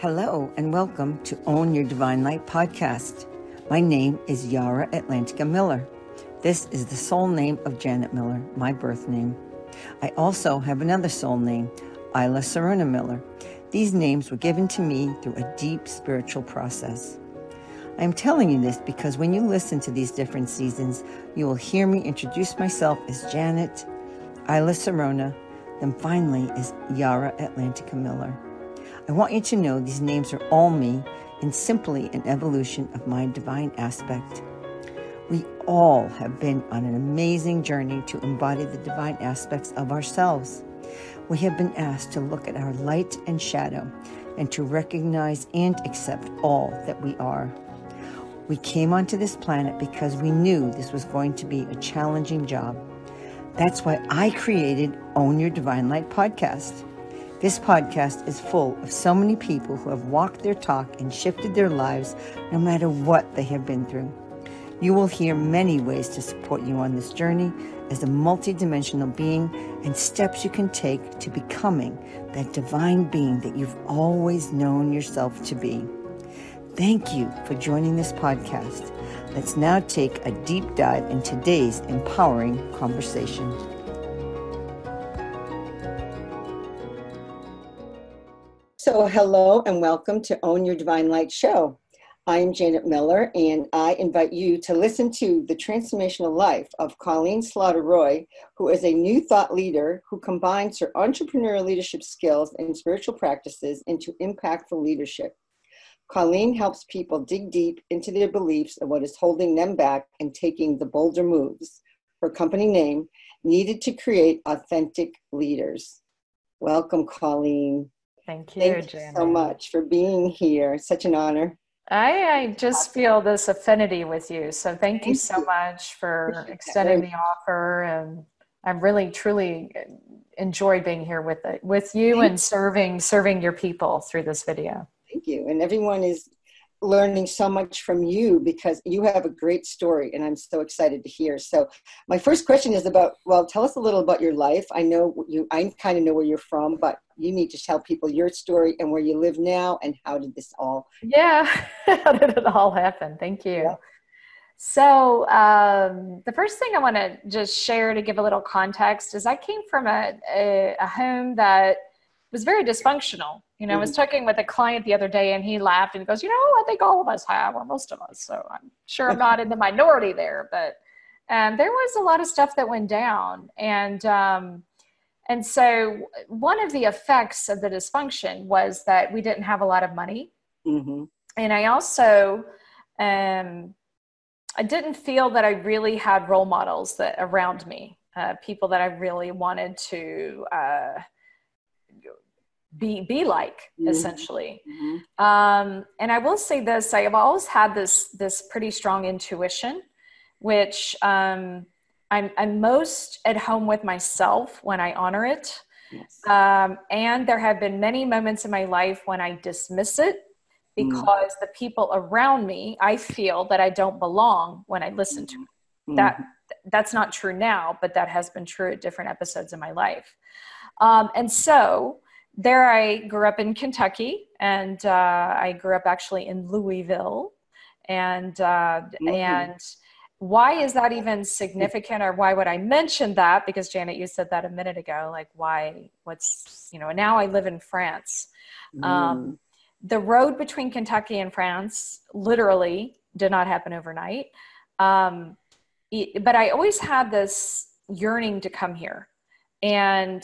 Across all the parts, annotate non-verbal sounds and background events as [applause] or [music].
Hello, and welcome to Own Your Divine Light podcast. My name is Yarra Atlantica Miller. This is the soul name of Janet Miller, my birth name. I also have another soul name, Ayla Sirona Miller. These names were given to me through a deep spiritual process. I am telling you this because when you listen to these different seasons, you will hear me introduce myself as Janet, Ayla Sirona, then finally as Yarra Atlantica Miller. I want you to know these names are all me and simply an evolution of my divine aspect. We all have been on an amazing journey to embody the divine aspects of ourselves. We have been asked to look at our light and shadow and to recognize and accept all that we are. We came onto this planet because we knew this was going to be a challenging job. That's why I created Own Your Divine Light podcast. This podcast is full of so many people who have walked their talk and shifted their lives no matter what they have been through. You will hear many ways to support you on this journey as a multidimensional being and steps you can take to becoming that divine being that you've always known yourself to be. Thank you for joining this podcast. Let's now take a deep dive in today's empowering conversation. So, hello and welcome to Own Your Divine Light show. I'm Janet Miller, and I invite you to listen to the transformational life of Colleen Slaughter Roy, who is a new thought leader who combines her entrepreneurial leadership skills and spiritual practices into impactful leadership. Colleen helps people dig deep into their beliefs and what is holding them back and taking the bolder moves, her company name, needed to create authentic leaders. Welcome, Colleen. Thank you, Thank you so much for being here. It's such an honor. I, I, just feel this affinity with you. So thank, thank you so you. much for extending the offer. And I'm really, truly enjoyed being here with it, with you thank and serving serving your people through this video. Thank you. And everyone is learning so much from you because you have a great story and I'm so excited to hear. So my first question is about well tell us a little about your life. I know you I kind of know where you're from but you need to tell people your story and where you live now and how did this all Yeah. [laughs] how did it all happen? Thank you. Yeah. So um, the first thing I want to just share to give a little context is I came from a, a, a home that was very dysfunctional. You know. I was mm-hmm. talking with a client the other day and he laughed and goes, you know, I think all of us have, or most of us. So I'm sure I'm [laughs] not in the minority there, but um, there was a lot of stuff that went down. And, um, and so one of the effects of the dysfunction was that we didn't have a lot of money. Mm-hmm. And I also, um, I didn't feel that I really had role models that around me, uh, people that I really wanted to, uh, be be like mm-hmm. essentially mm-hmm. Um, and i will say this i have always had this this pretty strong intuition which um, I'm, I'm most at home with myself when i honor it yes. um, and there have been many moments in my life when i dismiss it mm. because mm. the people around me i feel that i don't belong when i listen to mm. that that's not true now but that has been true at different episodes in my life um, and so there I grew up in Kentucky, and uh, I grew up actually in Louisville, and uh, mm-hmm. and why is that even significant, or why would I mention that? Because Janet, you said that a minute ago. Like, why? What's you know? Now I live in France. Um, mm. Um, the road between Kentucky and France literally did not happen overnight. Um, but I always had this yearning to come here, and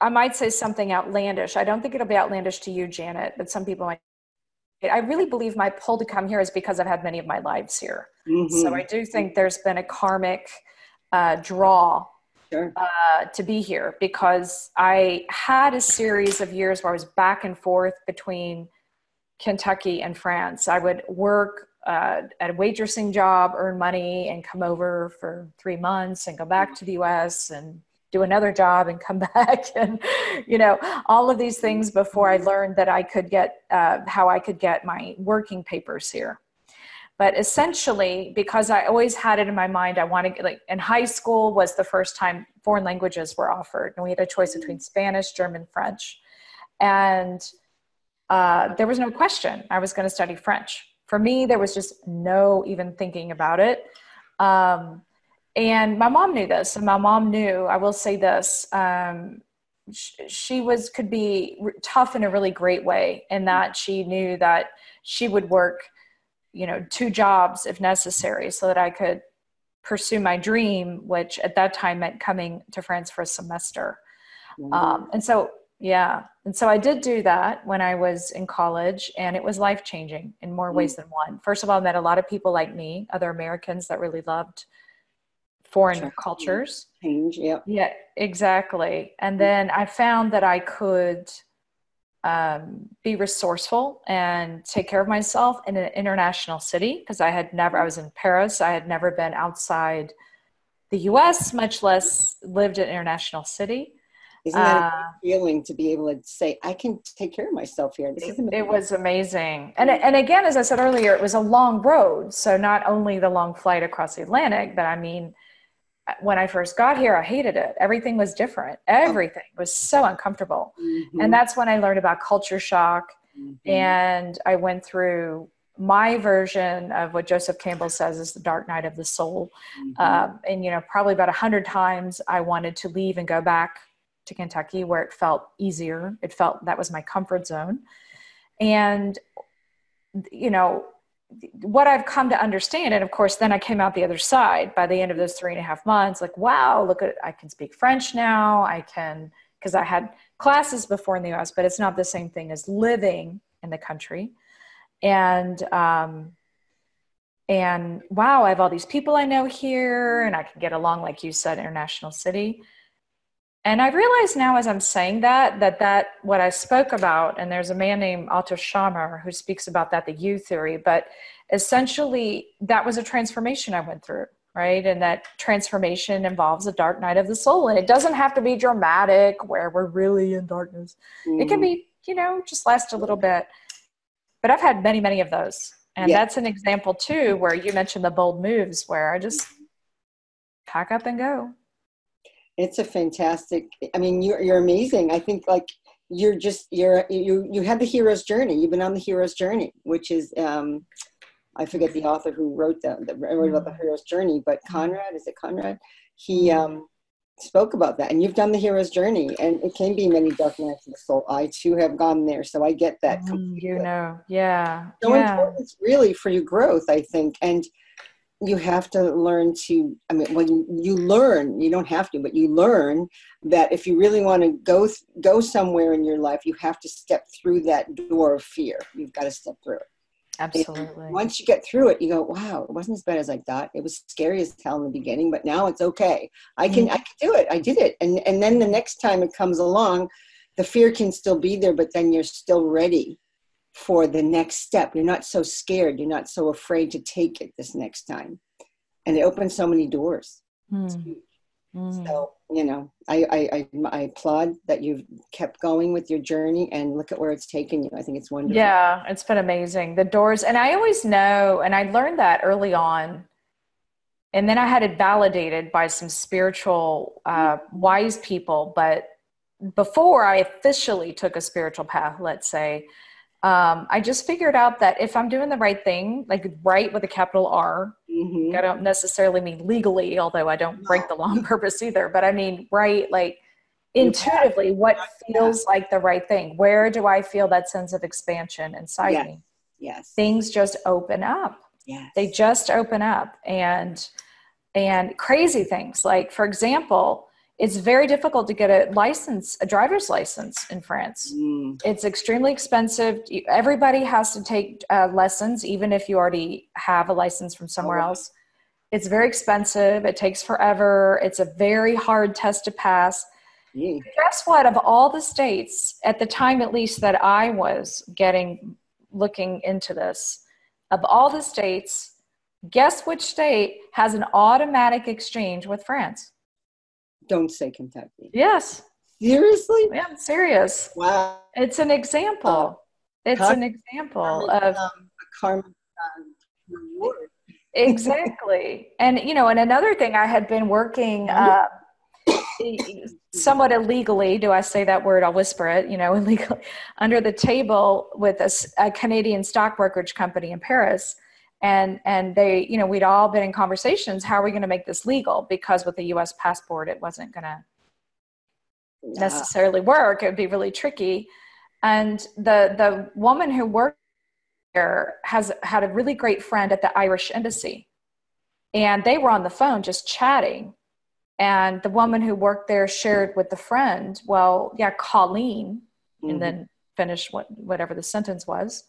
I might say something outlandish. I don't think it'll be outlandish to you, Janet, but some people might. I really believe my pull to come here is because I've had many of my lives here. Mm-hmm. So I do think there's been a karmic uh, draw sure. uh, to be here because I had a series of years where I was back and forth between Kentucky and France. I would work uh, at a waitressing job, earn money, and come over for three months and go back to the US and do another job and come [laughs] back and you know all of these things before i learned that i could get uh, how i could get my working papers here but essentially because i always had it in my mind i wanted like in high school was the first time foreign languages were offered and we had a choice between spanish german french and uh, there was no question I was going to study French. For me, there was just no even thinking about it. Um, and my mom knew this, and my mom knew. I will say this: um, she was could be tough in a really great way, in that she knew that she would work, you know, two jobs if necessary, so that I could pursue my dream, which at that time meant coming to France for a semester. Mm-hmm. Um, and so, yeah. And so I did do that when I was in college, and it was life changing in more mm-hmm. ways than one. First of all, I met a lot of people like me, other Americans that really loved foreign cultures. Change, yeah. Yeah, exactly. And mm-hmm. then I found that I could um, be resourceful and take care of myself in an international city because I had never, I was in Paris, I had never been outside the US, much less lived in an international city. Isn't that uh, feeling to be able to say, I can take care of myself here? This is it was amazing. And, and again, as I said earlier, it was a long road. So not only the long flight across the Atlantic, but I mean, when I first got here, I hated it. Everything was different. Everything was so uncomfortable. Mm-hmm. And that's when I learned about culture shock. Mm-hmm. And I went through my version of what Joseph Campbell says is the dark night of the soul. Mm-hmm. Um, and, you know, probably about a hundred times I wanted to leave and go back to Kentucky where it felt easier. It felt that was my comfort zone. And, you know, what I've come to understand, and of course, then I came out the other side by the end of those three and a half months, like, wow, look at, I can speak French now. I can, because I had classes before in the US, but it's not the same thing as living in the country. And, um, and wow, I have all these people I know here, and I can get along, like you said, international city. And I realize now as I'm saying that, that that what I spoke about, and there's a man named Otto Scharmer who speaks about that, the U theory, but essentially that was a transformation I went through, right? And that transformation involves a dark night of the soul. And it doesn't have to be dramatic where we're really in darkness. Mm. It can be, you know, just last a little bit. But I've had many, many of those. And yeah. that's an example too, where you mentioned the bold moves where I just pack up and go it's a fantastic i mean you're, you're amazing i think like you're just you're you you had the hero's journey you've been on the hero's journey which is um i forget the author who wrote that, wrote about the hero's journey but mm-hmm. conrad is it conrad he mm-hmm. um spoke about that and you've done the hero's journey and it can be many dark nights of the soul i too have gone there so i get that you know yeah so yeah. important really for your growth i think and you have to learn to i mean when you, you learn you don't have to but you learn that if you really want to go go somewhere in your life you have to step through that door of fear. You've got to step through it. Absolutely. and once you get through it you go wow it wasn't as bad as i thought. It was scary as hell in the beginning but now it's okay. I can mm-hmm. i can do it. I did it. And and then the next time it comes along the fear can still be there but then you're still ready for the next step. You're not so scared. You're not so afraid to take it this next time. And it opens so many doors. Mm. Mm. So, you know, I, I, I, applaud that you've kept going with your journey and look at where it's taken you. I think it's wonderful. Yeah, it's been amazing. The doors, and I always know, and I learned that early on. And then I had it validated by some spiritual, uh, wise people. But before I officially took a spiritual path, let's say, um, I just figured out that if I'm doing the right thing, like right with a capital R, mm-hmm. I don't necessarily mean legally, although I don't break the law on [laughs] purpose either, but I mean right, like intuitively, what feels like the right thing? Where do I feel that sense of expansion inside yes. me? Yes. Things just open up. Yes. They just open up and and crazy things. Like for example, it's very difficult to get a license, a driver's license in France. Mm. It's extremely expensive. Everybody has to take uh, lessons, even if you already have a license from somewhere oh. else. It's very expensive. It takes forever. It's a very hard test to pass. Mm. Guess what? Of all the states, at the time at least that I was getting looking into this, of all the states, guess which state has an automatic exchange with France? Don't say Kentucky. Yes. Seriously? Yeah, I'm serious. Wow. It's an example. it's an example of um, a karma um, reward. exactly. And you know, and another thing I had been working uh, somewhat illegally, do I say that word? I'll whisper it, you know, [laughs] illegally, under the table with a, a Canadian stock brokerage company in Paris. And, and they, you know, we'd all been in conversations. How are we going to make this legal? Because with a U.S. passport, it wasn't going to necessarily work. It would be really tricky. And the the woman who worked there has had a really great friend at the Irish embassy, and they were on the phone just chatting. And the woman who worked there shared with the friend, well, yeah, Colleen, mm-hmm. and then finished what, whatever the sentence was.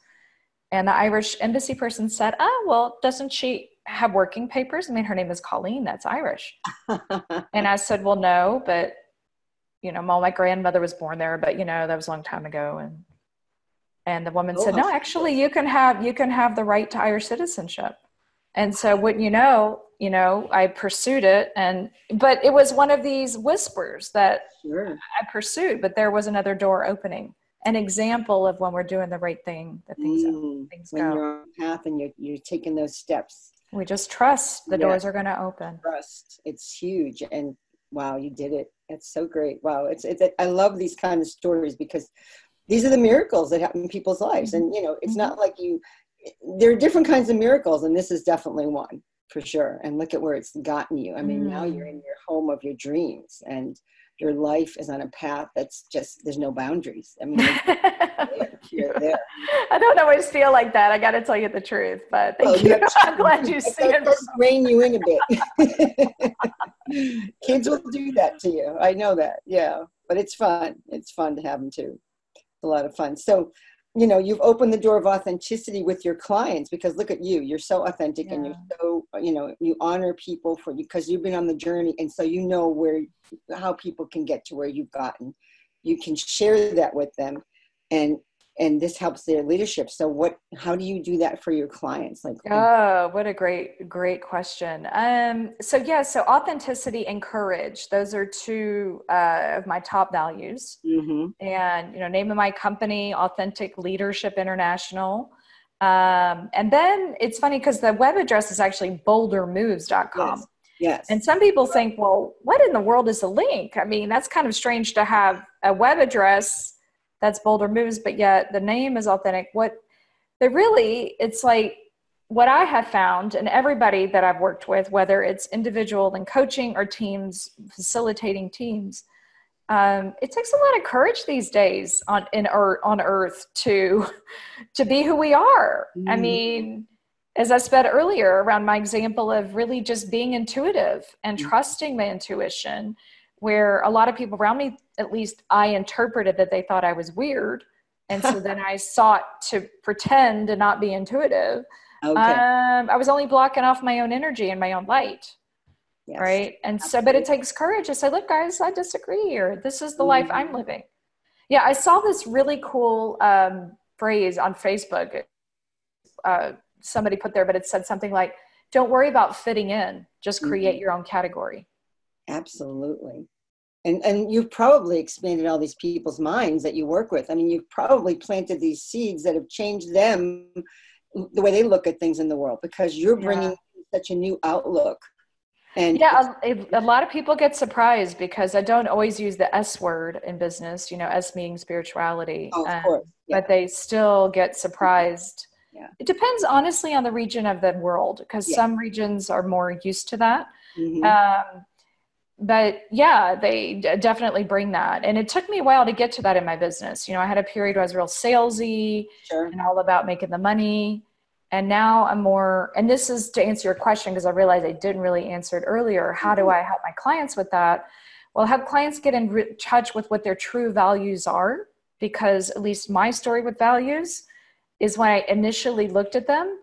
And the Irish embassy person said, oh, well, doesn't she have working papers? I mean, her name is Colleen, that's Irish. [laughs] and I said, well, no, but you know, my grandmother was born there, but you know, that was a long time ago. And, and the woman oh, said, no, actually you can have, you can have the right to Irish citizenship. And so wouldn't you know, you know, I pursued it and, but it was one of these whispers that sure. I pursued, but there was another door opening an example of when we're doing the right thing that things, mm, things when go. you're on path and you're, you're taking those steps. We just trust the doors are going to open. Trust. It's huge. And wow you did it. It's so great. Wow. It's, it's i love these kind of stories because these are the miracles that happen in people's lives. And you know it's mm-hmm. not like you there are different kinds of miracles and this is definitely one for sure. And look at where it's gotten you. I mean mm. now you're in mm. your home of your dreams. And your life is on a path that's just there's no boundaries i mean [laughs] you're there. I don't always feel like that. I got to tell you the truth, but thank well, you. [laughs] I'm glad you see [laughs] it. Does rein you in a bit. Kids will do that to you. I know that. Yeah, but it's fun. It's fun to have them too. It's a lot of fun. So, you know, you've opened the door of authenticity with your clients because look at you. You're so authentic yeah. and you're so, you know, you honor people for because you've been on the journey and so you know where how people can get to where you've gotten. You can share that with them and and this helps their leadership so what how do you do that for your clients like oh what a great great question um so yeah so authenticity and courage those are two uh, of my top values mm-hmm. and you know name of my company authentic leadership international um, and then it's funny because the web address is actually boldermoves.com yes. Yes. And some people think, well, what in the world is a link? I mean, that's kind of strange to have a web address that's bolder moves but yet the name is authentic what they really it's like what i have found and everybody that i've worked with whether it's individual and coaching or teams facilitating teams um, it takes a lot of courage these days on in earth, on earth to [laughs] to be who we are mm-hmm. i mean as i said earlier around my example of really just being intuitive and mm-hmm. trusting my intuition where a lot of people around me, at least I interpreted that they thought I was weird. And so then I [laughs] sought to pretend to not be intuitive. Okay. Um, I was only blocking off my own energy and my own light. Yes. Right. And Absolutely. so, but it takes courage to say, look, guys, I disagree here. This is the mm-hmm. life I'm living. Yeah. I saw this really cool um, phrase on Facebook. Uh, somebody put there, but it said something like, don't worry about fitting in, just create mm-hmm. your own category. Absolutely. And, and you've probably expanded all these people's minds that you work with. I mean, you've probably planted these seeds that have changed them the way they look at things in the world because you're bringing yeah. such a new outlook. And yeah, a, a, lot of people get surprised because I don't always use the S word in business, you know, S meaning spirituality. Oh, of course. Yeah. But they still get surprised. [laughs] Yeah. It depends honestly on the region of the world because yeah. some regions are more used to that. Mm-hmm. Um, but yeah, they d- definitely bring that. And it took me a while to get to that in my business. You know, I had a period where I was real salesy sure. and all about making the money. And now I'm more, and this is to answer your question because I realized I didn't really answer it earlier. How do mm-hmm. I help my clients with that? Well, have clients get in re- touch with what their true values are, because at least my story with values is when I initially looked at them,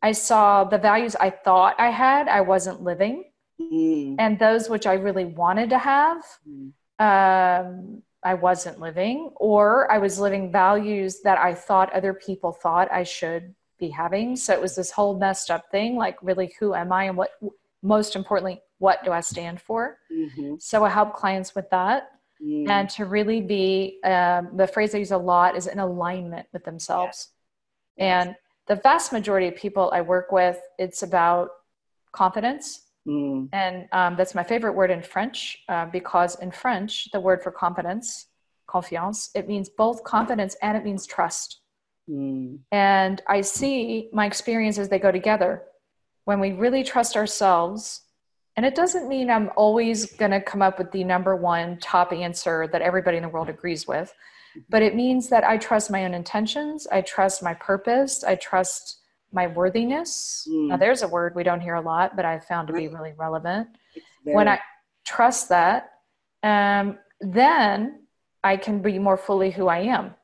I saw the values I thought I had, I wasn't living mm. and those which I really wanted to have, mm. um, I wasn't living, or I was living values that I thought other people thought I should be having. So it was this whole messed up thing like, really, who am I? And what, most importantly, what do I stand for? Mm-hmm. So I help clients with that. Mm. And to really be, um, the phrase I use a lot is in alignment with themselves. Yes. And the vast majority of people I work with, it's about confidence Mm. And um, that's my favorite word in French uh, because in French, the word for confidence, confiance, it means both confidence and it means trust. Mm. And I see my experiences, they go together. When we really trust ourselves, and it doesn't mean I'm always going to come up with the number one top answer that everybody in the world agrees with, but it means that I trust my own intentions, I trust my purpose, I trust my worthiness. Mm. Now, there's a word we don't hear a lot, but I've found to be really relevant. When I trust that, um, then I can be more fully who I am.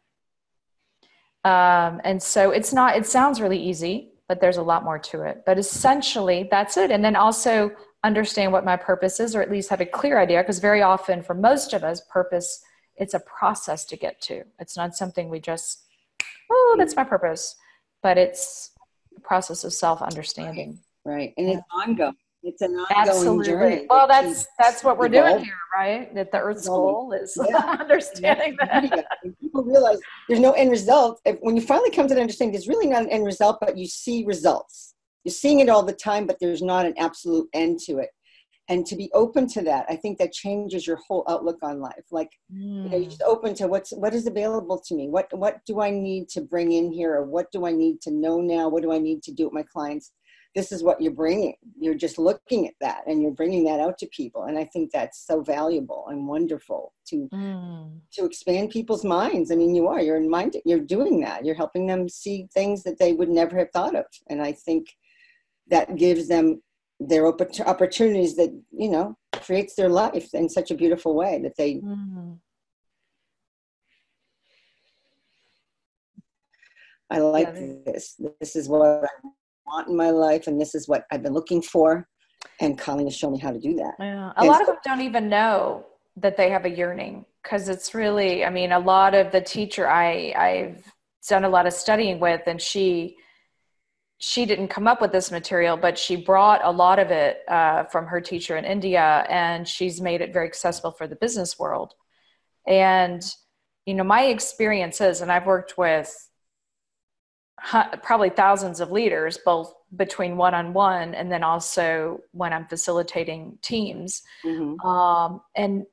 Um, and so it's not, it sounds really easy, but there's a lot more to it. But essentially, that's it. And then also understand what my purpose is, or at least have a clear idea, because very often for most of us, purpose, it's a process to get to. It's not something we just, oh, that's my purpose, but it's process of self understanding. Right. right. And it's ongoing. It's an ongoing Absolutely. journey. Well, that's that's what we're doing here, right? That the Earth's goal is yeah. [laughs] understanding yeah. that. [laughs] people realize there's no end result. When you finally come to understanding. there's really not an end result, but you see results. You're seeing it all the time, but there's not an absolute end to it. And to be open to that, I think that changes your whole outlook on life. Like, mm. you know, you're just open to what's what is available to me. What what do I need to bring in here, or what do I need to know now? What do I need to do with my clients? this is what you're bringing you're just looking at that and you're bringing that out to people and i think that's so valuable and wonderful to mm. to expand people's minds i mean you are you're in mind you're doing that you're helping them see things that they would never have thought of and i think that gives them their opportunities that you know creates their life in such a beautiful way that they mm. I like yeah, this. This is what I want in my life and this is what I've been looking for. And Colleen has shown me how to do that. Yeah. A and lot so, of them don't even know that they have a yearning because it's really, I mean, a lot of the teacher I, I've done a lot of studying with and she, she didn't come up with this material, but she brought a lot of it uh, from her teacher in India, and she's made it very accessible for the business world. And you know, my experiences, and I've worked with probably thousands of leaders, both between one on one and then also when I'm facilitating teams. Mm-hmm. Um, and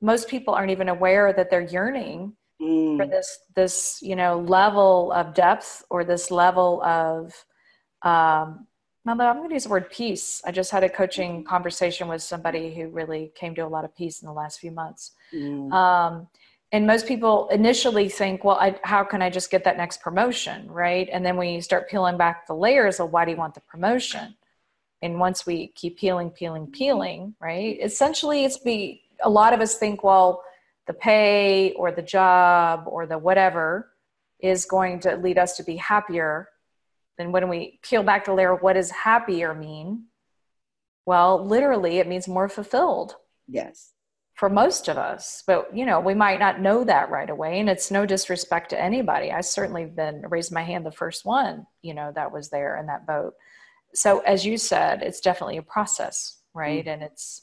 most people aren't even aware that they're yearning mm. for this this you know level of depth or this level of um, now I'm going to use the word peace. I just had a coaching conversation with somebody who really came to a lot of peace in the last few months. Mm. Um, and most people initially think well I, how can i just get that next promotion right and then we start peeling back the layers of why do you want the promotion and once we keep peeling peeling peeling right essentially it's be a lot of us think well the pay or the job or the whatever is going to lead us to be happier then when we peel back the layer what does happier mean? Well literally it means more fulfilled yes. for most of us but you know we might not know that right away and it's no disrespect to anybody. I certainly been raised my hand the first one you know that was there in that boat. So as you said it's definitely a process right? Mm-hmm. and it's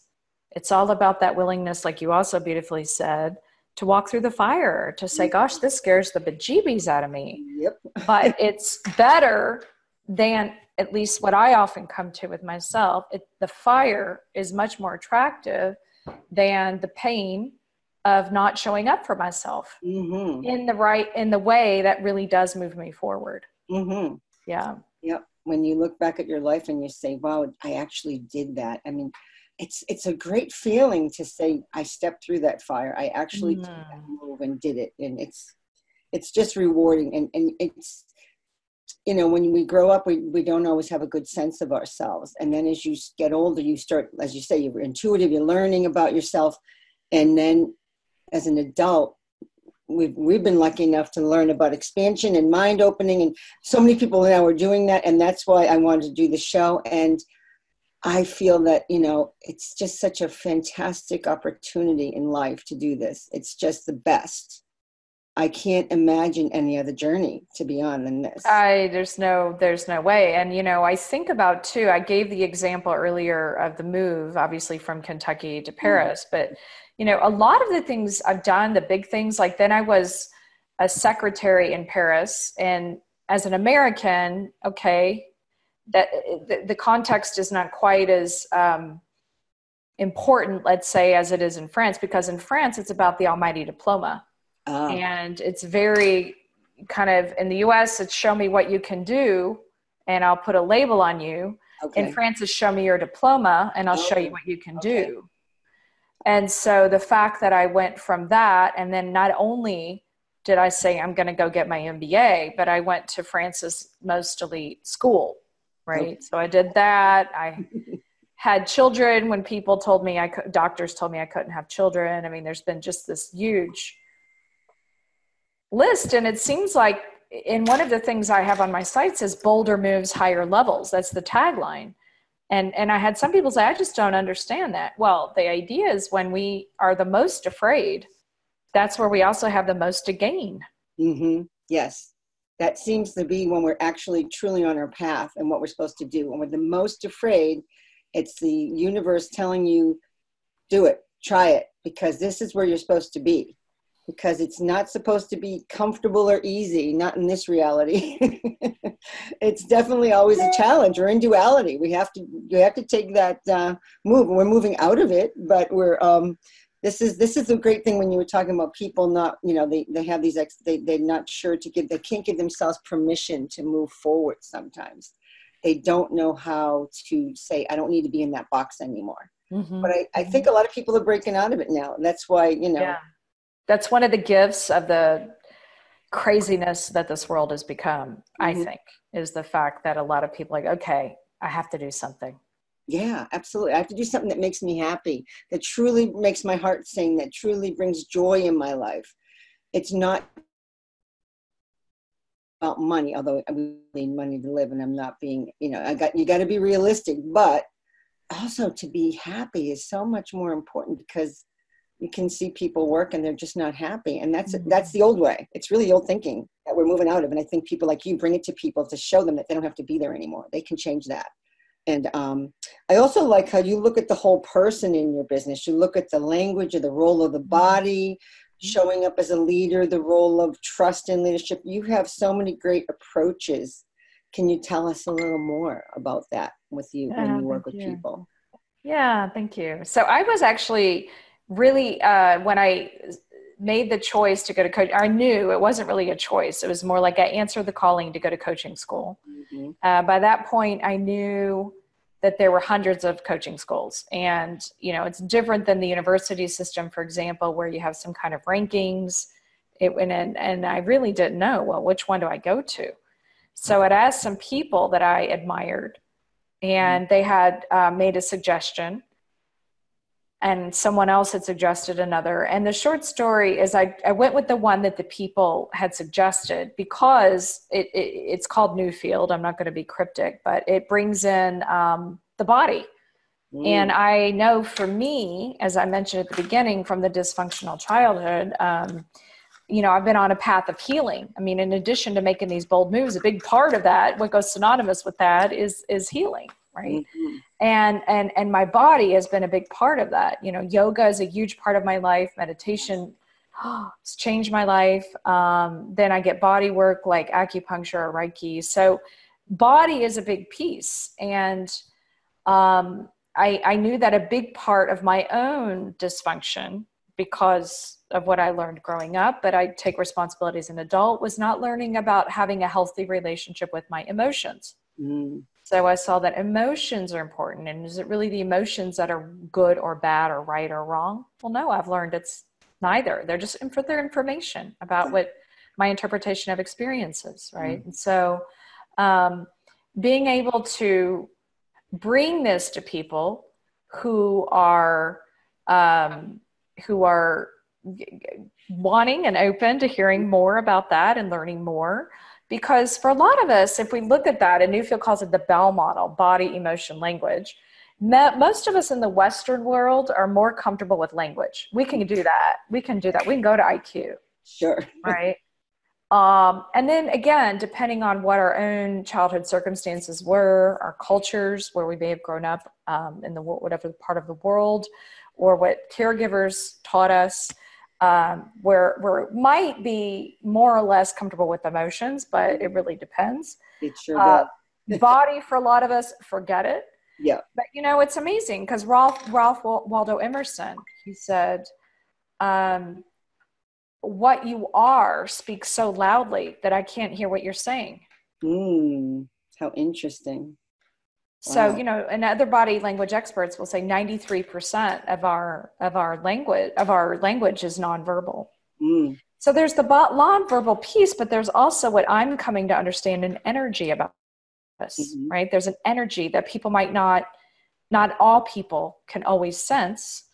it's all about that willingness like you also beautifully said to walk through the fire to say gosh this scares the bejeebies out of me yep. [laughs] but it's better than at least what i often come to with myself it, the fire is much more attractive than the pain of not showing up for myself mm-hmm. in the right in the way that really does move me forward mm-hmm. yeah yep when you look back at your life and you say wow i actually did that i mean it's it's a great feeling to say i stepped through that fire. I actually mm. took that move and did it. And it's it's just rewarding. And and it's you know when we grow up we, we don't always have a good sense of ourselves. And then as you get older you start as you say you're intuitive you're learning about yourself. And then as an adult we've we've been lucky enough to learn about expansion and mind opening. And so many people now are doing that. And that's why i wanted to do the show. And i feel that you know it's just such a fantastic opportunity in life to do this it's just the best I can't imagine any other journey to be on than this. I there's no there's no way. And you know, I think about too, I gave the example earlier of the move, obviously from Kentucky to mm. Paris, mm. but you know, a lot of the things I've done, the big things, like then I was a secretary in Paris and as an American, okay, that the, the, context is not quite as um, important, let's say, as it is in France, because in France it's about the almighty diploma. Oh. And it's very kind of in the US, it's show me what you can do, and I'll put a label on you. Okay. In France, it's show me your diploma, and I'll oh. show you oh, what you can okay. do. And so the fact that I went from that, and then not only did I say I'm going to go get my MBA, but I went to France's most elite school, right? Okay. So I did that. I had children when people told me I could, doctors told me I couldn't have children. I mean, there's been just this huge list, and it seems like in one of the things I have on my site says bolder moves higher levels. That's the tagline. And and I had some people say, I just don't understand that. Well, the idea is when we are the most afraid, that's where we also have the most to gain. Mm-hmm. Yes. That seems to be when we're actually truly on our path and what we're supposed to do. When we're the most afraid, it's the universe telling you, do it, try it, because this is where you're supposed to be. Because it's not supposed to be comfortable or easy, not in this reality. [laughs] it's definitely always a challenge. We're in duality. We have to we have to take that uh, move. We're moving out of it, but we're um, this is this is a great thing when you were talking about people not you know they, they have these ex they, they're not sure to give they can't give themselves permission to move forward sometimes they don't know how to say i don't need to be in that box anymore mm-hmm. but I, I think a lot of people are breaking out of it now And that's why you know yeah. that's one of the gifts of the craziness that this world has become mm-hmm. i think is the fact that a lot of people like okay i have to do something yeah absolutely i have to do something that makes me happy that truly makes my heart sing that truly brings joy in my life it's not about money, although we need money to live and I'm not being, you know, I got, you got to be realistic, but also to be happy is so much more important because you can see people work and they're just not happy. And that's, mm-hmm. that's the old way. It's really old thinking that we're moving out of. And I think people like you bring it to people to show them that they don't have to be there anymore. They can change that. And um, I also like how you look at the whole person in your business. You look at the language or the role of the mm-hmm. body, showing up as a leader, the role of trust and leadership. You have so many great approaches. Can you tell us a little more about that with you when you work with you. people? Yeah, thank you. So I was actually really, uh, when I made the choice to go to coach, I knew it wasn't really a choice. It was more like I answered the calling to go to coaching school. Mm-hmm. Uh, by that point, I knew that there were hundreds of coaching schools and you know it's different than the university system for example where you have some kind of rankings it, and, and i really didn't know well which one do i go to so i'd asked some people that i admired and they had uh, made a suggestion and someone else had suggested another. And the short story is I, I went with the one that the people had suggested because it, it it's called Newfield. I'm not going to be cryptic, but it brings in um, the body. Mm. And I know for me, as I mentioned at the beginning, from the dysfunctional childhood, um, you know, I've been on a path of healing. I mean, in addition to making these bold moves, a big part of that, what goes synonymous with that, is is healing right mm-hmm. and and and my body has been a big part of that you know yoga is a huge part of my life meditation [gasps] it's changed my life um, then i get body work like acupuncture or reiki so body is a big piece and um, I, I knew that a big part of my own dysfunction because of what I learned growing up, but I take responsibility as an adult, was not learning about having a healthy relationship with my emotions. Mm. So I saw that emotions are important. And is it really the emotions that are good or bad or right or wrong? Well, no, I've learned it's neither. They're just for their information about what my interpretation of experiences, right? Mm. And so um, being able to bring this to people who are um, who are wanting and open to hearing more about that and learning more because for a lot of us, if we look at that, and Newfield calls it the BEL model body, emotion, language. Most of us in the Western world are more comfortable with language. We can do that. We can do that. We can go to IQ. Sure. [laughs] Right. Um, and then again, depending on what our own childhood circumstances were, our cultures, where we may have grown up um, in the whatever part of the world, or what caregivers taught us, um, where where it might be more or less comfortable with emotions, but it really depends. It sure uh, [laughs] body for a lot of us, forget it. Yeah. But you know, it's amazing because Ralph Ralph Waldo Emerson, he said, um, "What you are speaks so loudly that I can't hear what you're saying." Mm, how interesting. So, wow. you know, and other body language experts will say 93% of our of our language of our language is nonverbal. Mm. So there's the nonverbal piece, but there's also what I'm coming to understand an energy about this, mm-hmm. right? There's an energy that people might not not all people can always sense,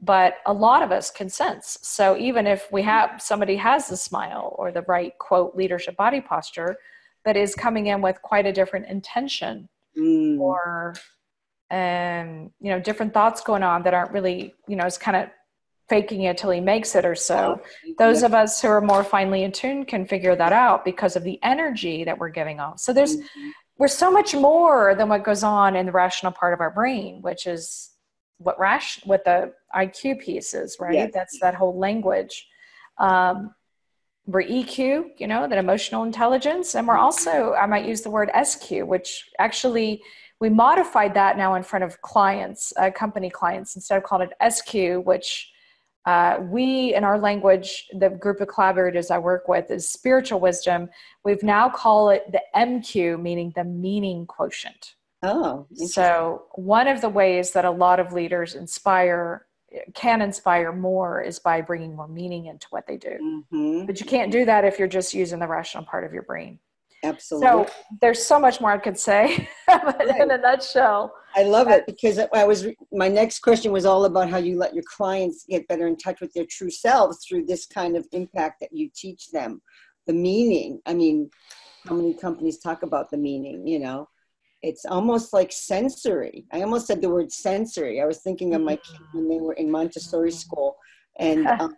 but a lot of us can sense. So even if we have somebody has the smile or the right quote leadership body posture that is coming in with quite a different intention mm. or um, you know different thoughts going on that aren't really you know it's kind of faking it till he makes it or so oh, those of us who are more finely attuned can figure that out because of the energy that we're giving off so there's mm-hmm. we're so much more than what goes on in the rational part of our brain which is what rash what the iq piece is right yes. that's that whole language um, we're EQ, you know, that emotional intelligence, and we're also, I might use the word SQ, which actually we modified that now in front of clients, uh, company clients, instead of calling it SQ, which uh, we in our language, the group of collaborators I work with is spiritual wisdom. We've now call it the MQ, meaning the meaning quotient. Oh, so one of the ways that a lot of leaders inspire can inspire more is by bringing more meaning into what they do. Mm-hmm. But you can't do that if you're just using the rational part of your brain. Absolutely. So there's so much more I could say, [laughs] but right. in a nutshell. I love it because I was my next question was all about how you let your clients get better in touch with their true selves through this kind of impact that you teach them. The meaning. I mean, how many companies talk about the meaning, you know? It's almost like sensory. I almost said the word sensory. I was thinking of my kids when they were in Montessori mm-hmm. school, and [laughs] um,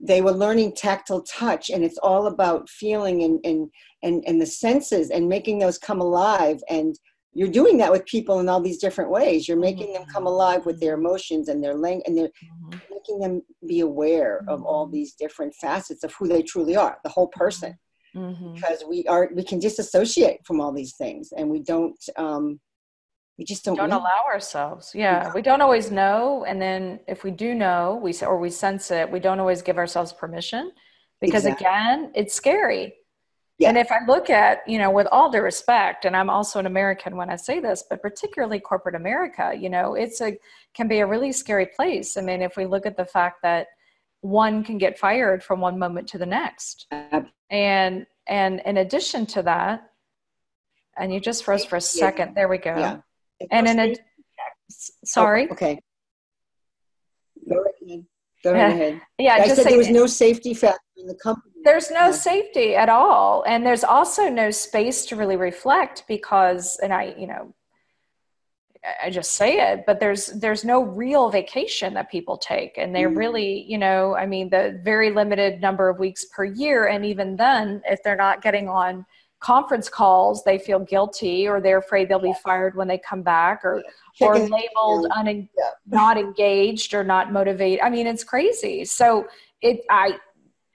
they were learning tactile touch, and it's all about feeling and and and and the senses and making those come alive. And you're doing that with people in all these different ways. You're making them come alive with their emotions and their language, and they're mm-hmm. making them be aware of all mm-hmm. these different facets of who they truly are, the whole person mm-hmm. because we are we can disassociate from all these things and we don't um we just don't, don't allow ourselves yeah we don't always know and then if we do know we or we sense it we don't always give ourselves permission because exactly. again it's scary yeah. And if I look at, you know, with all due respect, and I'm also an American when I say this, but particularly corporate America, you know, it's a can be a really scary place. I mean, if we look at the fact that one can get fired from one moment to the next, and and in addition to that, and you just froze for a second. There we go. Yeah. And in a, sorry. Oh, okay. Go ahead. Go ahead. Yeah, I said there was no safety factor in the company. There's no safety at all, and there's also no space to really reflect because, and I, you know, I just say it, but there's there's no real vacation that people take, and they're mm. really, you know, I mean, the very limited number of weeks per year, and even then, if they're not getting on conference calls, they feel guilty, or they're afraid they'll be fired when they come back, or or labeled un- not engaged or not motivated. I mean, it's crazy. So it, I,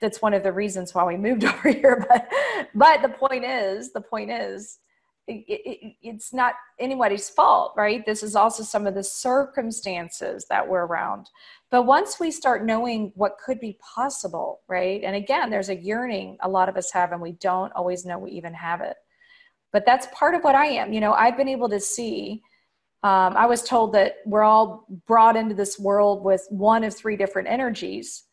that's one of the reasons why we moved [laughs] over here. But but the point is, the point is it, it, it's not anybody's fault, right? This is also some of the circumstances that we're around. But once we start knowing what could be possible, right? And again, there's a yearning a lot of us have, and we don't always know we even have it. But that's part of what I am. You know, I've been able to see. Um, I was told that we're all brought into this world with one of three different energies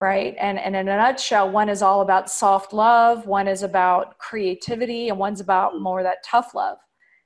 right? And, and in a nutshell, one is all about soft love, one is about creativity, and one's about more that tough love.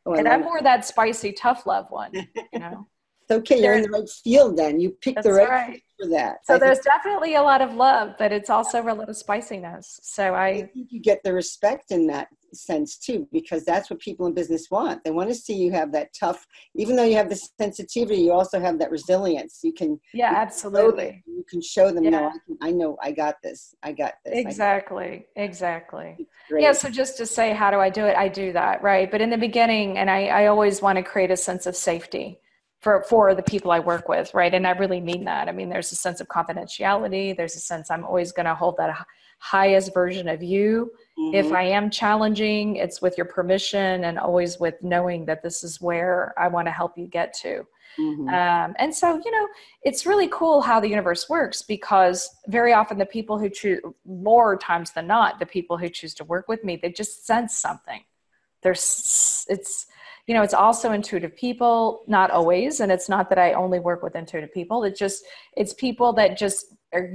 Oh, and I'm more that spicy, tough love one, you know. [laughs] okay, you're in the right field then. You picked the right, right. for that. So I there's definitely a lot of love, but it's also a lot of spiciness. So I, I think you get the respect in that sense too because that's what people in business want. They want to see you have that tough even though you have the sensitivity you also have that resilience. You can yeah you absolutely. you can show them yeah. no I, can, I, know i got this i got this exactly got exactly yeah so just to say how do i do it? I do that right? But in the beginning and i, I always want to create a sense of safety for for the people I work with, right? And I really mean that. I mean, there's a sense of confidentiality. There's a sense I'm always going to hold that highest version of you Mm-hmm. If I am challenging, it's with your permission and always with knowing that this is where I want to help you get to. Mm-hmm. Um, and so, you know, it's really cool how the universe works because very often the people who choose, more times than not, the people who choose to work with me, they just sense something. There's, it's, you know, it's also intuitive people, not always. And it's not that I only work with intuitive people. It's just, it's people that just are,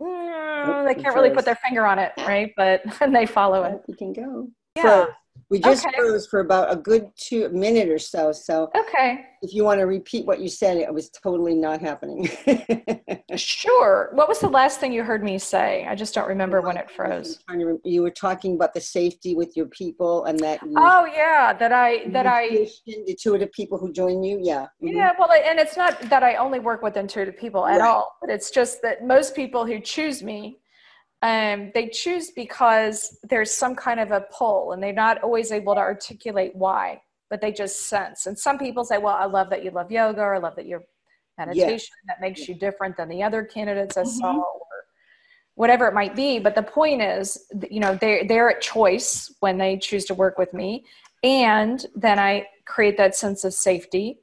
mm, they can't really put their finger on it, right? But and [laughs] they follow it. You can go. Yeah. We just okay. froze for about a good two minute or so. So okay, if you want to repeat what you said, it was totally not happening. [laughs] sure. What was the last thing you heard me say? I just don't remember when it froze. You were talking about the safety with your people and that. You, oh yeah, that I that I intuitive people who join you. Yeah. Mm-hmm. Yeah. Well, and it's not that I only work with intuitive people at right. all, but it's just that most people who choose me um, they choose because there's some kind of a pull and they're not always able to articulate why but they just sense. And some people say well i love that you love yoga or i love that you're meditation that makes you different than the other candidates i mm-hmm. saw or whatever it might be. But the point is you know they're, they're at choice when they choose to work with me and then i create that sense of safety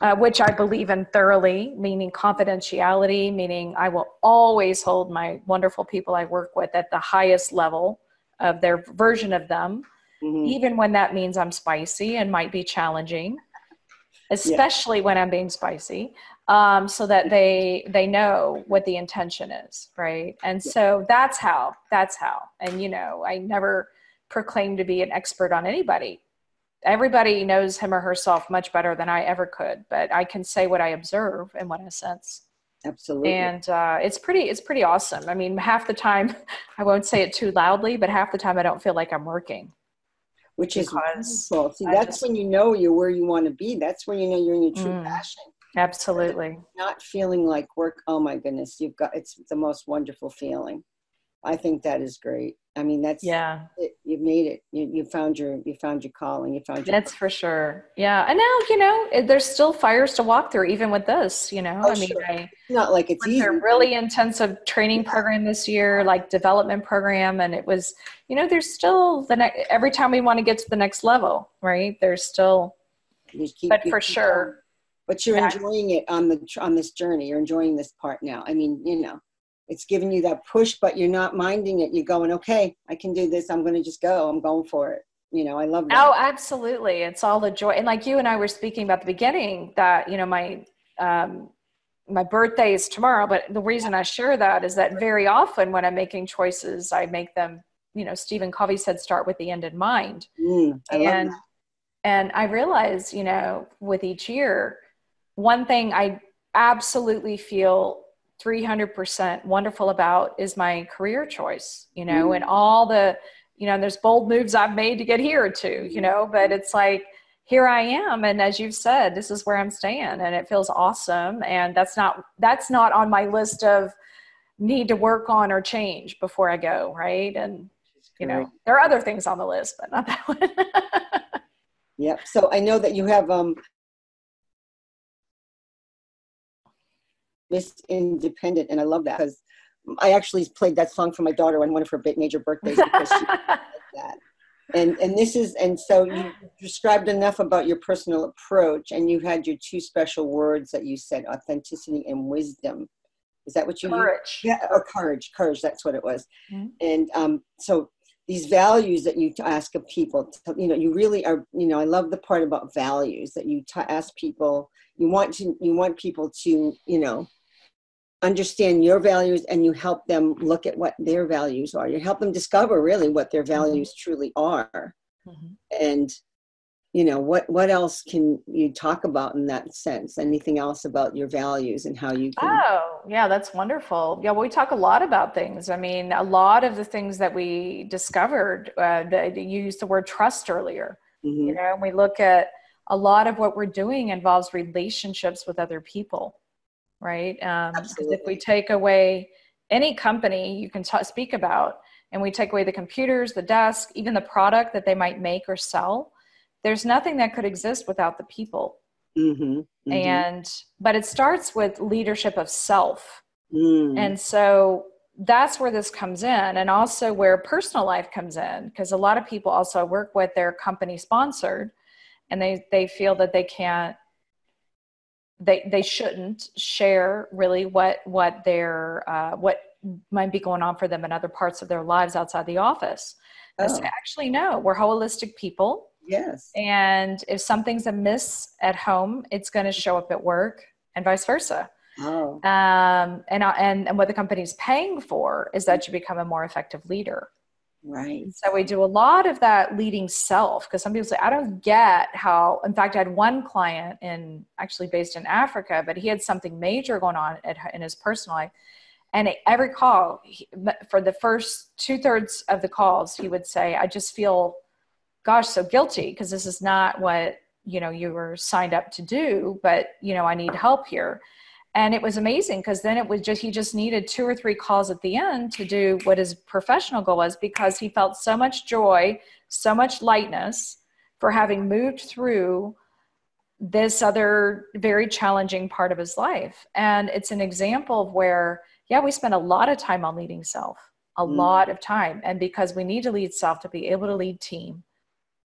uh, which I believe in thoroughly, meaning confidentiality, meaning I will always hold my wonderful people I work with at the highest level of their version of them, mm-hmm. even when that means I'm spicy and might be challenging, especially yeah. when I'm being spicy, um, so that they they know what the intention is, right? And yeah. so that's how that's how. And you know, I never proclaim to be an expert on anybody everybody knows him or herself much better than I ever could, but I can say what I observe and what I sense. Absolutely. And uh, it's pretty, it's pretty awesome. I mean, half the time, [laughs] I won't say it too loudly, but half the time I don't feel like I'm working. Which is wonderful. See, that's just, when you know you're where you want to be. That's when you know you're in your true mm, passion. Absolutely. Not feeling like work. Oh my goodness, you've got it's the most wonderful feeling. I think that is great. I mean, that's yeah. It, you made it. You, you found your you found your calling. You found your. That's for sure. Yeah, and now you know there's still fires to walk through, even with this. You know, oh, I mean, sure. I, not like it's easy. A really intensive training program this year, like development program, and it was. You know, there's still the next. Every time we want to get to the next level, right? There's still. Keep, but for sure. Going. But you're yeah. enjoying it on the on this journey. You're enjoying this part now. I mean, you know it's giving you that push, but you're not minding it. You're going, okay, I can do this. I'm going to just go. I'm going for it. You know, I love that. Oh, absolutely. It's all the joy. And like you and I were speaking about the beginning that, you know, my, um, my birthday is tomorrow, but the reason I share that is that very often when I'm making choices, I make them, you know, Stephen Covey said, start with the end in mind. Mm, and, and I realize, you know, with each year, one thing I absolutely feel 300% wonderful about is my career choice, you know, mm. and all the, you know, there's bold moves I've made to get here too, you know, but it's like, here I am. And as you've said, this is where I'm staying and it feels awesome. And that's not, that's not on my list of need to work on or change before I go. Right. And, you know, there are other things on the list, but not that one. [laughs] yep. So I know that you have, um, Miss Independent, and I love that because I actually played that song for my daughter on one of her major birthdays because she [laughs] that. And and this is and so you described enough about your personal approach, and you had your two special words that you said: authenticity and wisdom. Is that what you courage? Used? Yeah, or courage, courage. That's what it was. Mm-hmm. And um, so these values that you ask of people, you know, you really are. You know, I love the part about values that you t- ask people. You want to, you want people to, you know, understand your values and you help them look at what their values are. You help them discover really what their mm-hmm. values mm-hmm. truly are. Mm-hmm. And you know what what else can you talk about in that sense anything else about your values and how you can oh yeah that's wonderful yeah well, we talk a lot about things i mean a lot of the things that we discovered uh, the, you used the word trust earlier mm-hmm. you know and we look at a lot of what we're doing involves relationships with other people right? Um, if we take away any company you can t- speak about, and we take away the computers, the desk, even the product that they might make or sell, there's nothing that could exist without the people. Mm-hmm, mm-hmm. And but it starts with leadership of self. Mm. And so that's where this comes in and also where personal life comes in because a lot of people also work with their company sponsored and they they feel that they can't they they shouldn't share really what what their uh, what might be going on for them in other parts of their lives outside the office. Oh. I say, actually, no, we're holistic people. Yes. And if something's amiss at home, it's going to show up at work, and vice versa. Oh. Um, and, and and what the company's paying for is that you become a more effective leader. Right. So we do a lot of that leading self because some people say, I don't get how. In fact, I had one client in actually based in Africa, but he had something major going on at, in his personal life. And every call, he, for the first two thirds of the calls, he would say, I just feel, gosh, so guilty because this is not what you know you were signed up to do, but you know I need help here and it was amazing because then it was just he just needed two or three calls at the end to do what his professional goal was because he felt so much joy so much lightness for having moved through this other very challenging part of his life. And it's an example of where yeah we spend a lot of time on leading self a mm. lot of time. And because we need to lead self to be able to lead team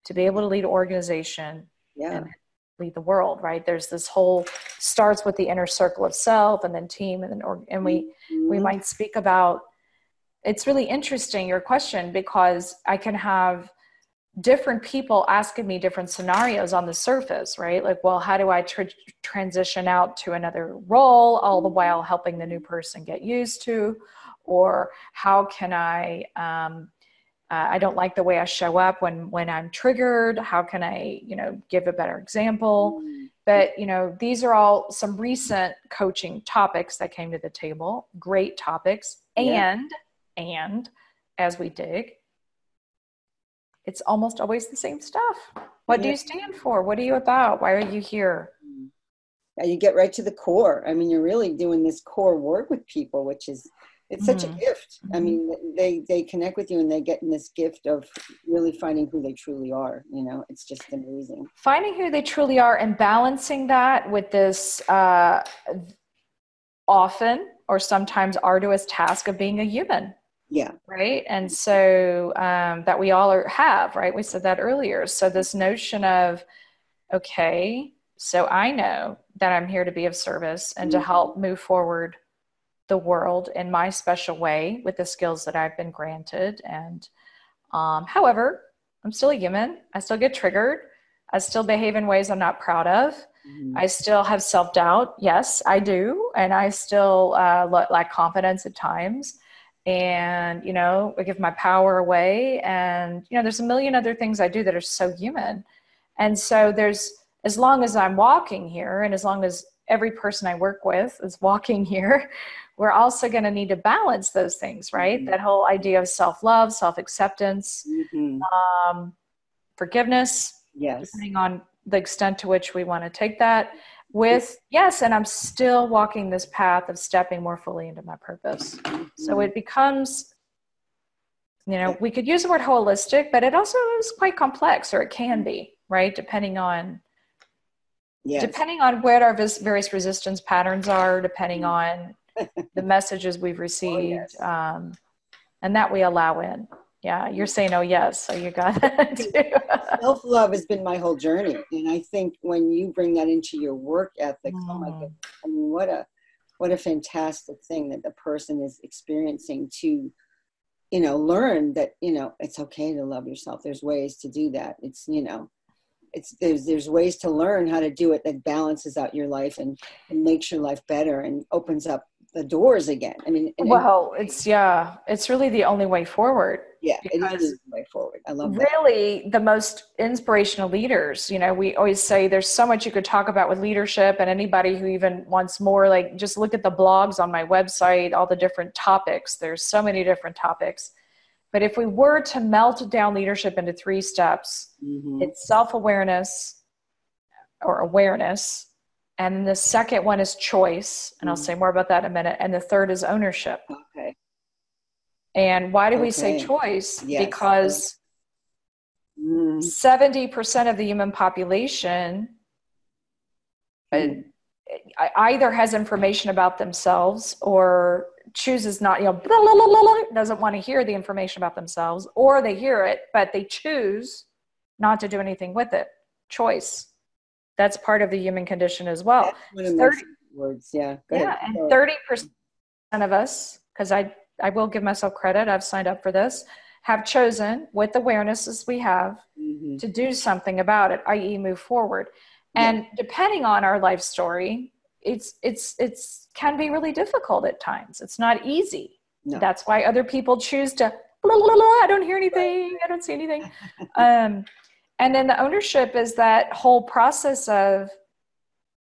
to be able to lead organization yeah. lead the world right? There's this whole starts with the inner circle of self and then team and then or, and we mm-hmm. we might speak about it's really interesting your question because i can have different people asking me different scenarios on the surface right? Like well how do i tr- transition out to another role all the while helping the new person get used to? Or how can i um, uh, i don't like the way i show up when when i'm triggered. How can i you know give a better example? Mm. but you know these are all some recent coaching topics that came to the table. Great topics. Yeah. and and as we dig it's almost always the same stuff. What yeah. do you stand for? What are you about? Why are you here? Yeah, you get right to the core. I mean you're really doing this core work with people which is it's such mm-hmm. a gift. I mm-hmm. mean they they connect with you and they get in this gift of really finding who they truly are you know? It's just amazing. Finding who they truly are and balancing that with this uh, often or sometimes arduous task of being a human. Yeah. Right? And so um, that we all are, have right? We said that earlier. So this notion of okay so i know that i'm here to be of service and mm-hmm. to help move forward the world in my special way with the skills that I've been granted. And um, however, I'm still a human. I still get triggered. I still behave in ways I'm not proud of. Mm-hmm. I still have self doubt. Yes, I do. And I still uh, lack confidence at times. And, you know, I give my power away. And, you know, there's a million other things I do that are so human. And so there's, as long as I'm walking here and as long as every person I work with is [laughs] walking here, we're also going to need to balance those things, right? Mm-hmm. That whole idea of self love, self acceptance, mm-hmm. um, forgiveness, yes. depending on the extent to which we want to take that. With yes, and I'm still walking this path of stepping more fully into my purpose. Mm-hmm. So it becomes, you know, we could use the word holistic, but it also is quite complex, or it can be, right? Depending on Yes. depending on what our various resistance patterns are, depending mm-hmm. on the messages we've received, oh, yes. um, and that we allow in. Yeah, you're saying, oh, yes. So you got that [laughs] Self love has been my whole journey. And I think when you bring that into your work ethic, mm. oh my mm. God, I mean, what a, what a fantastic thing that the person is experiencing to, you know, learn that, you know, it's okay to love yourself. There's ways to do that. It's, you know, it's there's there's ways to learn how to do it that balances out your life and, and makes your life better and opens up the doors again. I mean, and, well, it's yeah, it's really the only way forward. Yeah, it is the way forward. I love that. Really, the most inspirational leaders. You know, we always say there's so much you could talk about with leadership, and anybody who even wants more, like just look at the blogs on my website, all the different topics. There's so many different topics. But if we were to melt down leadership into three steps, mm-hmm. it's self awareness or awareness, and the second one is choice. And mm I'll say more about that in a minute. And the third is ownership. Okay. And why do okay. we say choice? Yes. Because mm. 70% of the human population mm. either has information about themselves or chooses not, you know, blah, blah, blah, doesn't want to hear the information about themselves, or they hear it, but they choose not to do anything with it. Choice. That's part of the human condition as well. 30, words, yeah. Go yeah, ahead. and 30% of us, because I, I will give myself credit, I've signed up for this, have chosen with awarenesses we have mm-hmm. to do something about it, i.e., move forward. And yeah. depending on our life story, it's it's it's can be really difficult at times. It's not easy. No. That's why other people choose to blah, blah, blah, I don't hear anything. I don't see anything. [laughs] um, and then the ownership is that whole process of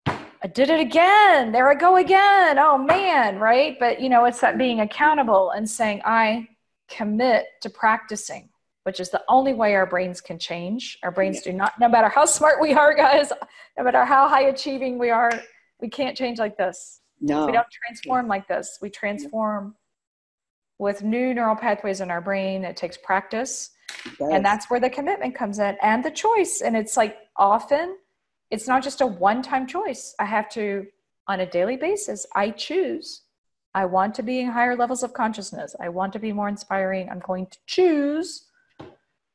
I did it again. There I go again. Oh man, right? But you know, it's that being accountable and saying I commit to practicing, which is the only way our brains can change. Our brains do not, no matter how smart we are, [laughs] guys, no matter how high achieving we are, we can't change like this. No. We don't transform like this. We transform with new neural pathways in our brain. It takes practice. and that's where the commitment comes in and the choice. And it's like often it's not just a one time choice. I have to, on a daily basis, I choose. I want to be in higher levels of consciousness. I want to be more inspiring. I'm going to choose,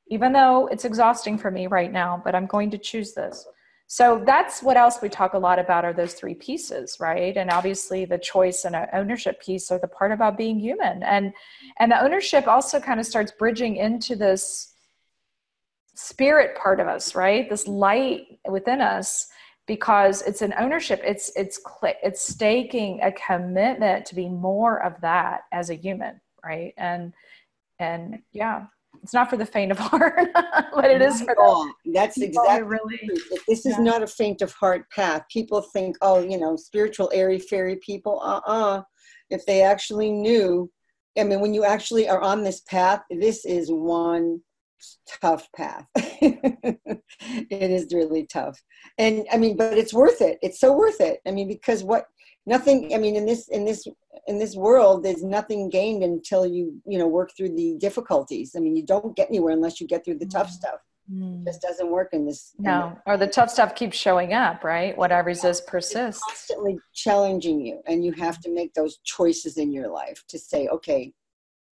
even though it's exhausting for me right now, but I'm going to choose this. So that's what else we talk a lot about are those three pieces, right? And obviously the choice and ownership piece are the part about being human. And and the ownership also kind of starts bridging into this spirit part of us, right? This light within us because it's an ownership. It's it's it's staking a commitment to be more of that as a human, right? And and yeah, it's not for the faint of [laughs] heart, but it is for all. That's exactly really. This is yeah. not a faint of heart path. People think, oh, you know, spiritual airy fairy people. Uh uh-uh. uh If they actually knew, I mean, when you actually are on this path, this is one tough path. [laughs] it is really tough, and I mean, but it's worth it. It's so worth it. I mean, because what nothing i mean in this in this in this world there's nothing gained until you you know work through the difficulties. I mean you don't get anywhere unless you get through the tough mm. stuff. Mm. just doesn't work in this no in or the tough stuff keeps showing up right? What i resist persists. it's constantly challenging you and you have to make those choices in your life to say okay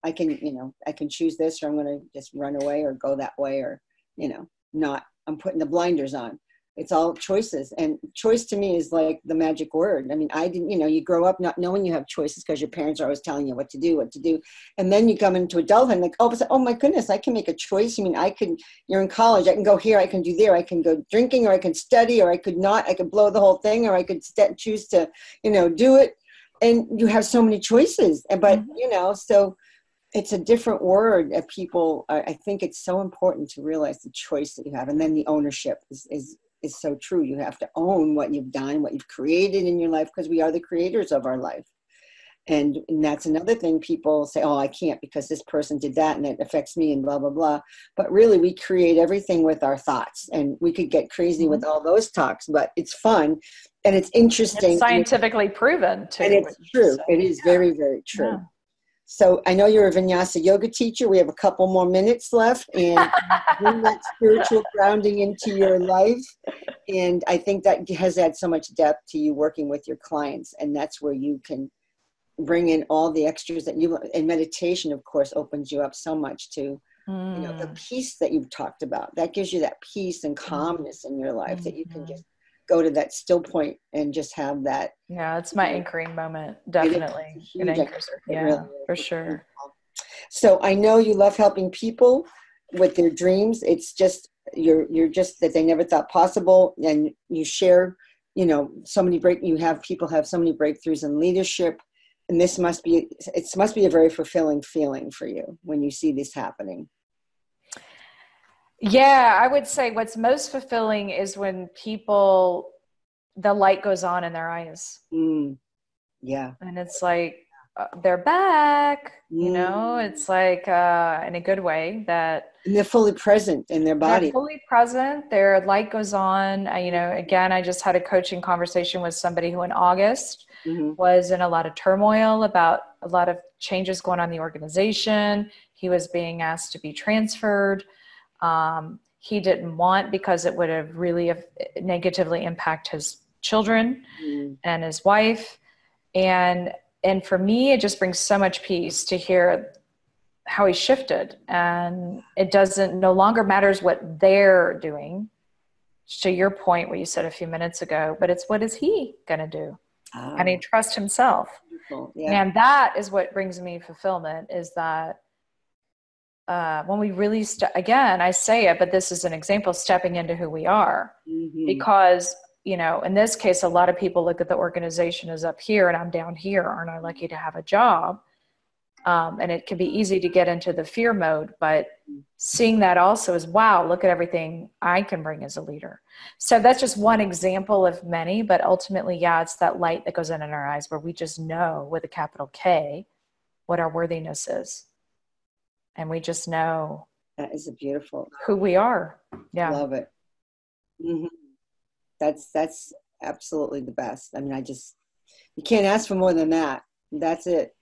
i can you know i can choose this or i'm going to just run away or go that way or you know not i'm putting the blinders on it's all choices and choice to me is like the magic word i mean i didn't you know you grow up not knowing you have choices because your parents are always telling you what to do what to do and then you come into adulthood like oh, oh my goodness i can make a choice i mean i can you're in college i can go here i can do there i can go drinking or i can study or i could not i could blow the whole thing or i could st- choose to you know do it and you have so many choices but mm-hmm. you know so it's a different word that people i think it's so important to realize the choice that you have and then the ownership is, is is so true. You have to own what you've done, what you've created in your life, because we are the creators of our life. And, and that's another thing people say, oh, I can't because this person did that and it affects me and blah, blah, blah. But really, we create everything with our thoughts. And we could get crazy mm-hmm. with all those talks, but it's fun and it's interesting. It's scientifically proven, too. And it's true. So, it is yeah. very, very true. Yeah. So I know you're a vinyasa yoga teacher. We have a couple more minutes left and [laughs] bring that spiritual grounding into your life. And I think that has had so much depth to you working with your clients. And that's where you can bring in all the extras that you and meditation of course opens you up so much to mm. you know the mm. peace that you've talked about that gives you that peace and calmness in your life mm-hmm. that you can mm-hmm. just go to that still point and just have that. Yeah, it's my anchoring moment. Definitely. It, it anchors. Yeah, really for sure. So I know you love helping people with their dreams. It's just you're you're just that they never thought possible, and you share. You know, so many break. You have people have so many breakthroughs in leadership, and this must be it. Must be a very fulfilling feeling for you when you see this happening. Yeah, I would say what's most fulfilling is when people, the light goes on in their eyes. Mm. Yeah. And it's like, uh, they're back, mm. you know, it's like, uh, in a good way that. And they're fully present in their body. fully present. Their light goes on. I, you know, again, I just had a coaching conversation with somebody who in August mm-hmm. was in a lot of turmoil about a lot of changes going on in the organization. He was being asked to be transferred um, he didn't want because it would have really negatively impact his children mm. and his wife and and for me, it just brings so much peace to hear how he shifted and it doesn't no longer matters what they're doing to your point what you said a few minutes ago but it's what is he going to do oh. and he ah. trusts himself yeah. and that is what brings me fulfillment is that uh, when we really st- again i say it but this is an example stepping into who we are. Mm-hmm. because you know in this case a lot of people look at the organization as up here and i'm down here. Aren't i lucky to have a job? Um, and it can be easy to get into the fear mode but seeing that also is wow look at everything i can bring as a leader. So that's just one example of many but ultimately yeah it's that light that goes in in our eyes where we just know with a capital k what our worthiness is and we just know that is a beautiful who we are yeah love it mm-hmm. that's that's absolutely the best i mean i just you can't ask for more than that that's it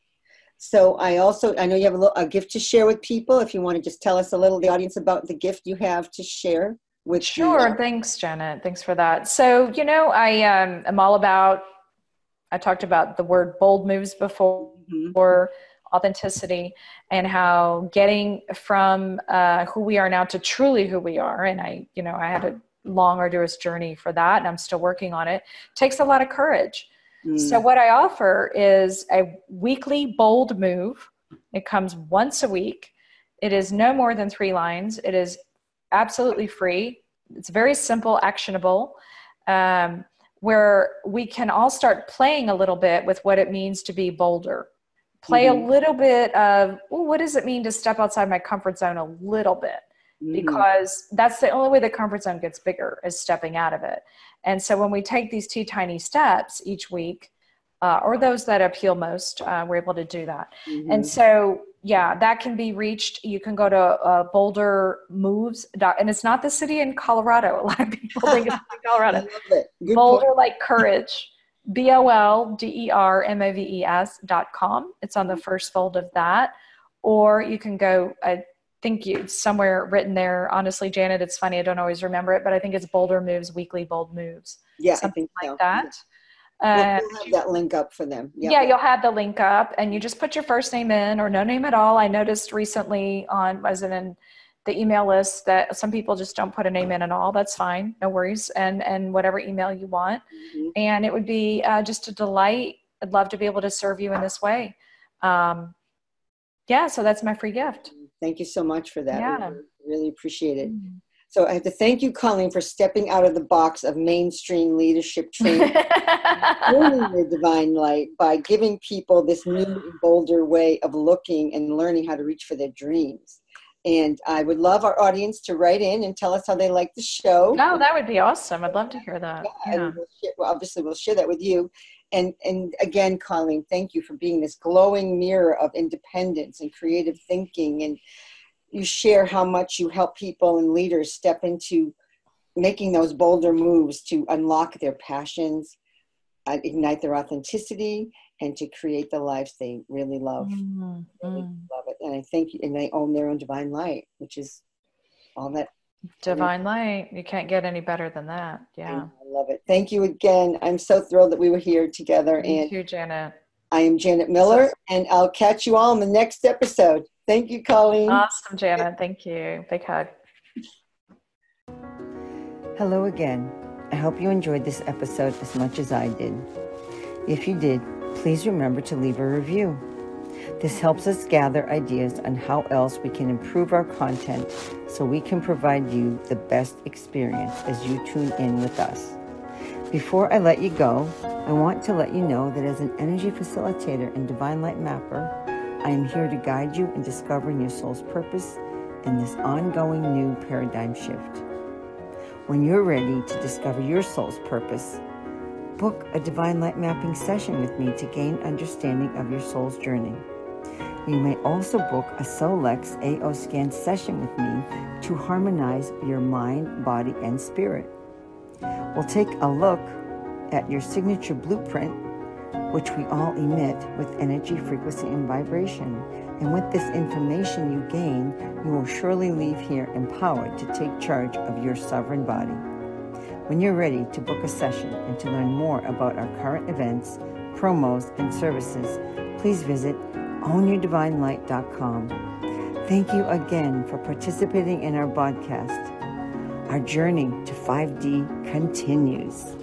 so I also, I know you have a, little, a gift to share with people. If you want to just tell us a little, the audience about the gift you have to share with. Sure. Thanks, Janet. Thanks for that. So, you know, I um, am all about, I talked about the word bold moves before, mm-hmm. Authenticity and how getting from uh, who we are now to truly who we are. And I, you know, I had a long, arduous journey for that and I'm still working on it. takes a lot of courage so, mm. what I offer is a weekly bold move. It comes once a week. It is no more than three lines. It is absolutely free. It's very simple, actionable, um, where we can all start playing a little bit with what it means to be bolder. Play mm-hmm. a little bit of, what does it mean to step outside my comfort zone a little bit? Mm-hmm. Because that's the only way the comfort zone gets bigger is stepping out of it. And so when we take these two tiny steps each week, uh, or those that appeal most, uh, we're able to do that. Mm-hmm. And so, yeah, that can be reached. You can go to uh, Bolder Moves, and it's not the city in Colorado. [laughs] A lot of people think it's Colorado. Boulder point. like courage. B O L D E R M O V E S dot com. It's on the first fold of that. Or you can go, I think you somewhere written there. Honestly, Janet, it's funny. I don't always remember it, but I think it's Bolder Moves Weekly Bold Moves. Yeah, something like so. that. We'll, we'll uh, have that link up for them. Yep. Yeah, you'll have the link up, and you just put your first name in or no name at all. I noticed recently on was it in the email list that some people just don't put a name in at all. That's fine, no worries, and and whatever email you want. Mm-hmm. And it would be uh, just a delight. I'd love to be able to serve you in this way. Um, yeah, so that's my free gift. Thank you so much for that. Yeah. Really appreciate it. Mm-hmm. So I have to thank you, Colleen, for stepping out of the box of mainstream leadership training, [laughs] learning the divine light by giving people this new, bolder way of looking and learning how to reach for their dreams. And I would love our audience to write in and tell us how they like the show. Oh, that would be awesome. I'd love to hear that. Yeah, yeah. We'll share, well, obviously, we'll share that with you. And and again, Colleen, thank you for being this glowing mirror of independence and creative thinking and you share how much you help people and leaders step into making those bolder moves to unlock their passions, uh, ignite their authenticity, and to create the lives they really love. Mm-hmm. Really love it. And I think, and they own their own divine light, which is all that. Divine light. You can't get any better than that. Yeah. I love it. Thank you again. I'm so thrilled that we were here together. Thank and you, Janet. I am Janet Miller, and I'll catch you all in the next episode. Thank you, Colleen. Awesome, Janet. Thank you. Big hug. Hello again. I hope you enjoyed this episode as much as I did. If you did, please remember to leave a review. This helps us gather ideas on how else we can improve our content so we can provide you the best experience as you tune in with us. Before I let you go, I want to let you know that as an energy facilitator and divine light mapper, I am here to guide you in discovering your soul's purpose in this ongoing new paradigm shift. When you're ready to discover your soul's purpose, book a divine light mapping session with me to gain understanding of your soul's journey. You may also book a Solex AO scan session with me to harmonize your mind, body, and spirit. We'll take a look at your signature blueprint which we all emit with energy, frequency, and vibration. And with this information you gain, you will surely leave here empowered to take charge of your sovereign body. When you're ready to book a session and to learn more about our current events, promos, and services, please visit ownyourdivinelight.com. Thank you again for participating in our podcast. Our journey to 5D continues.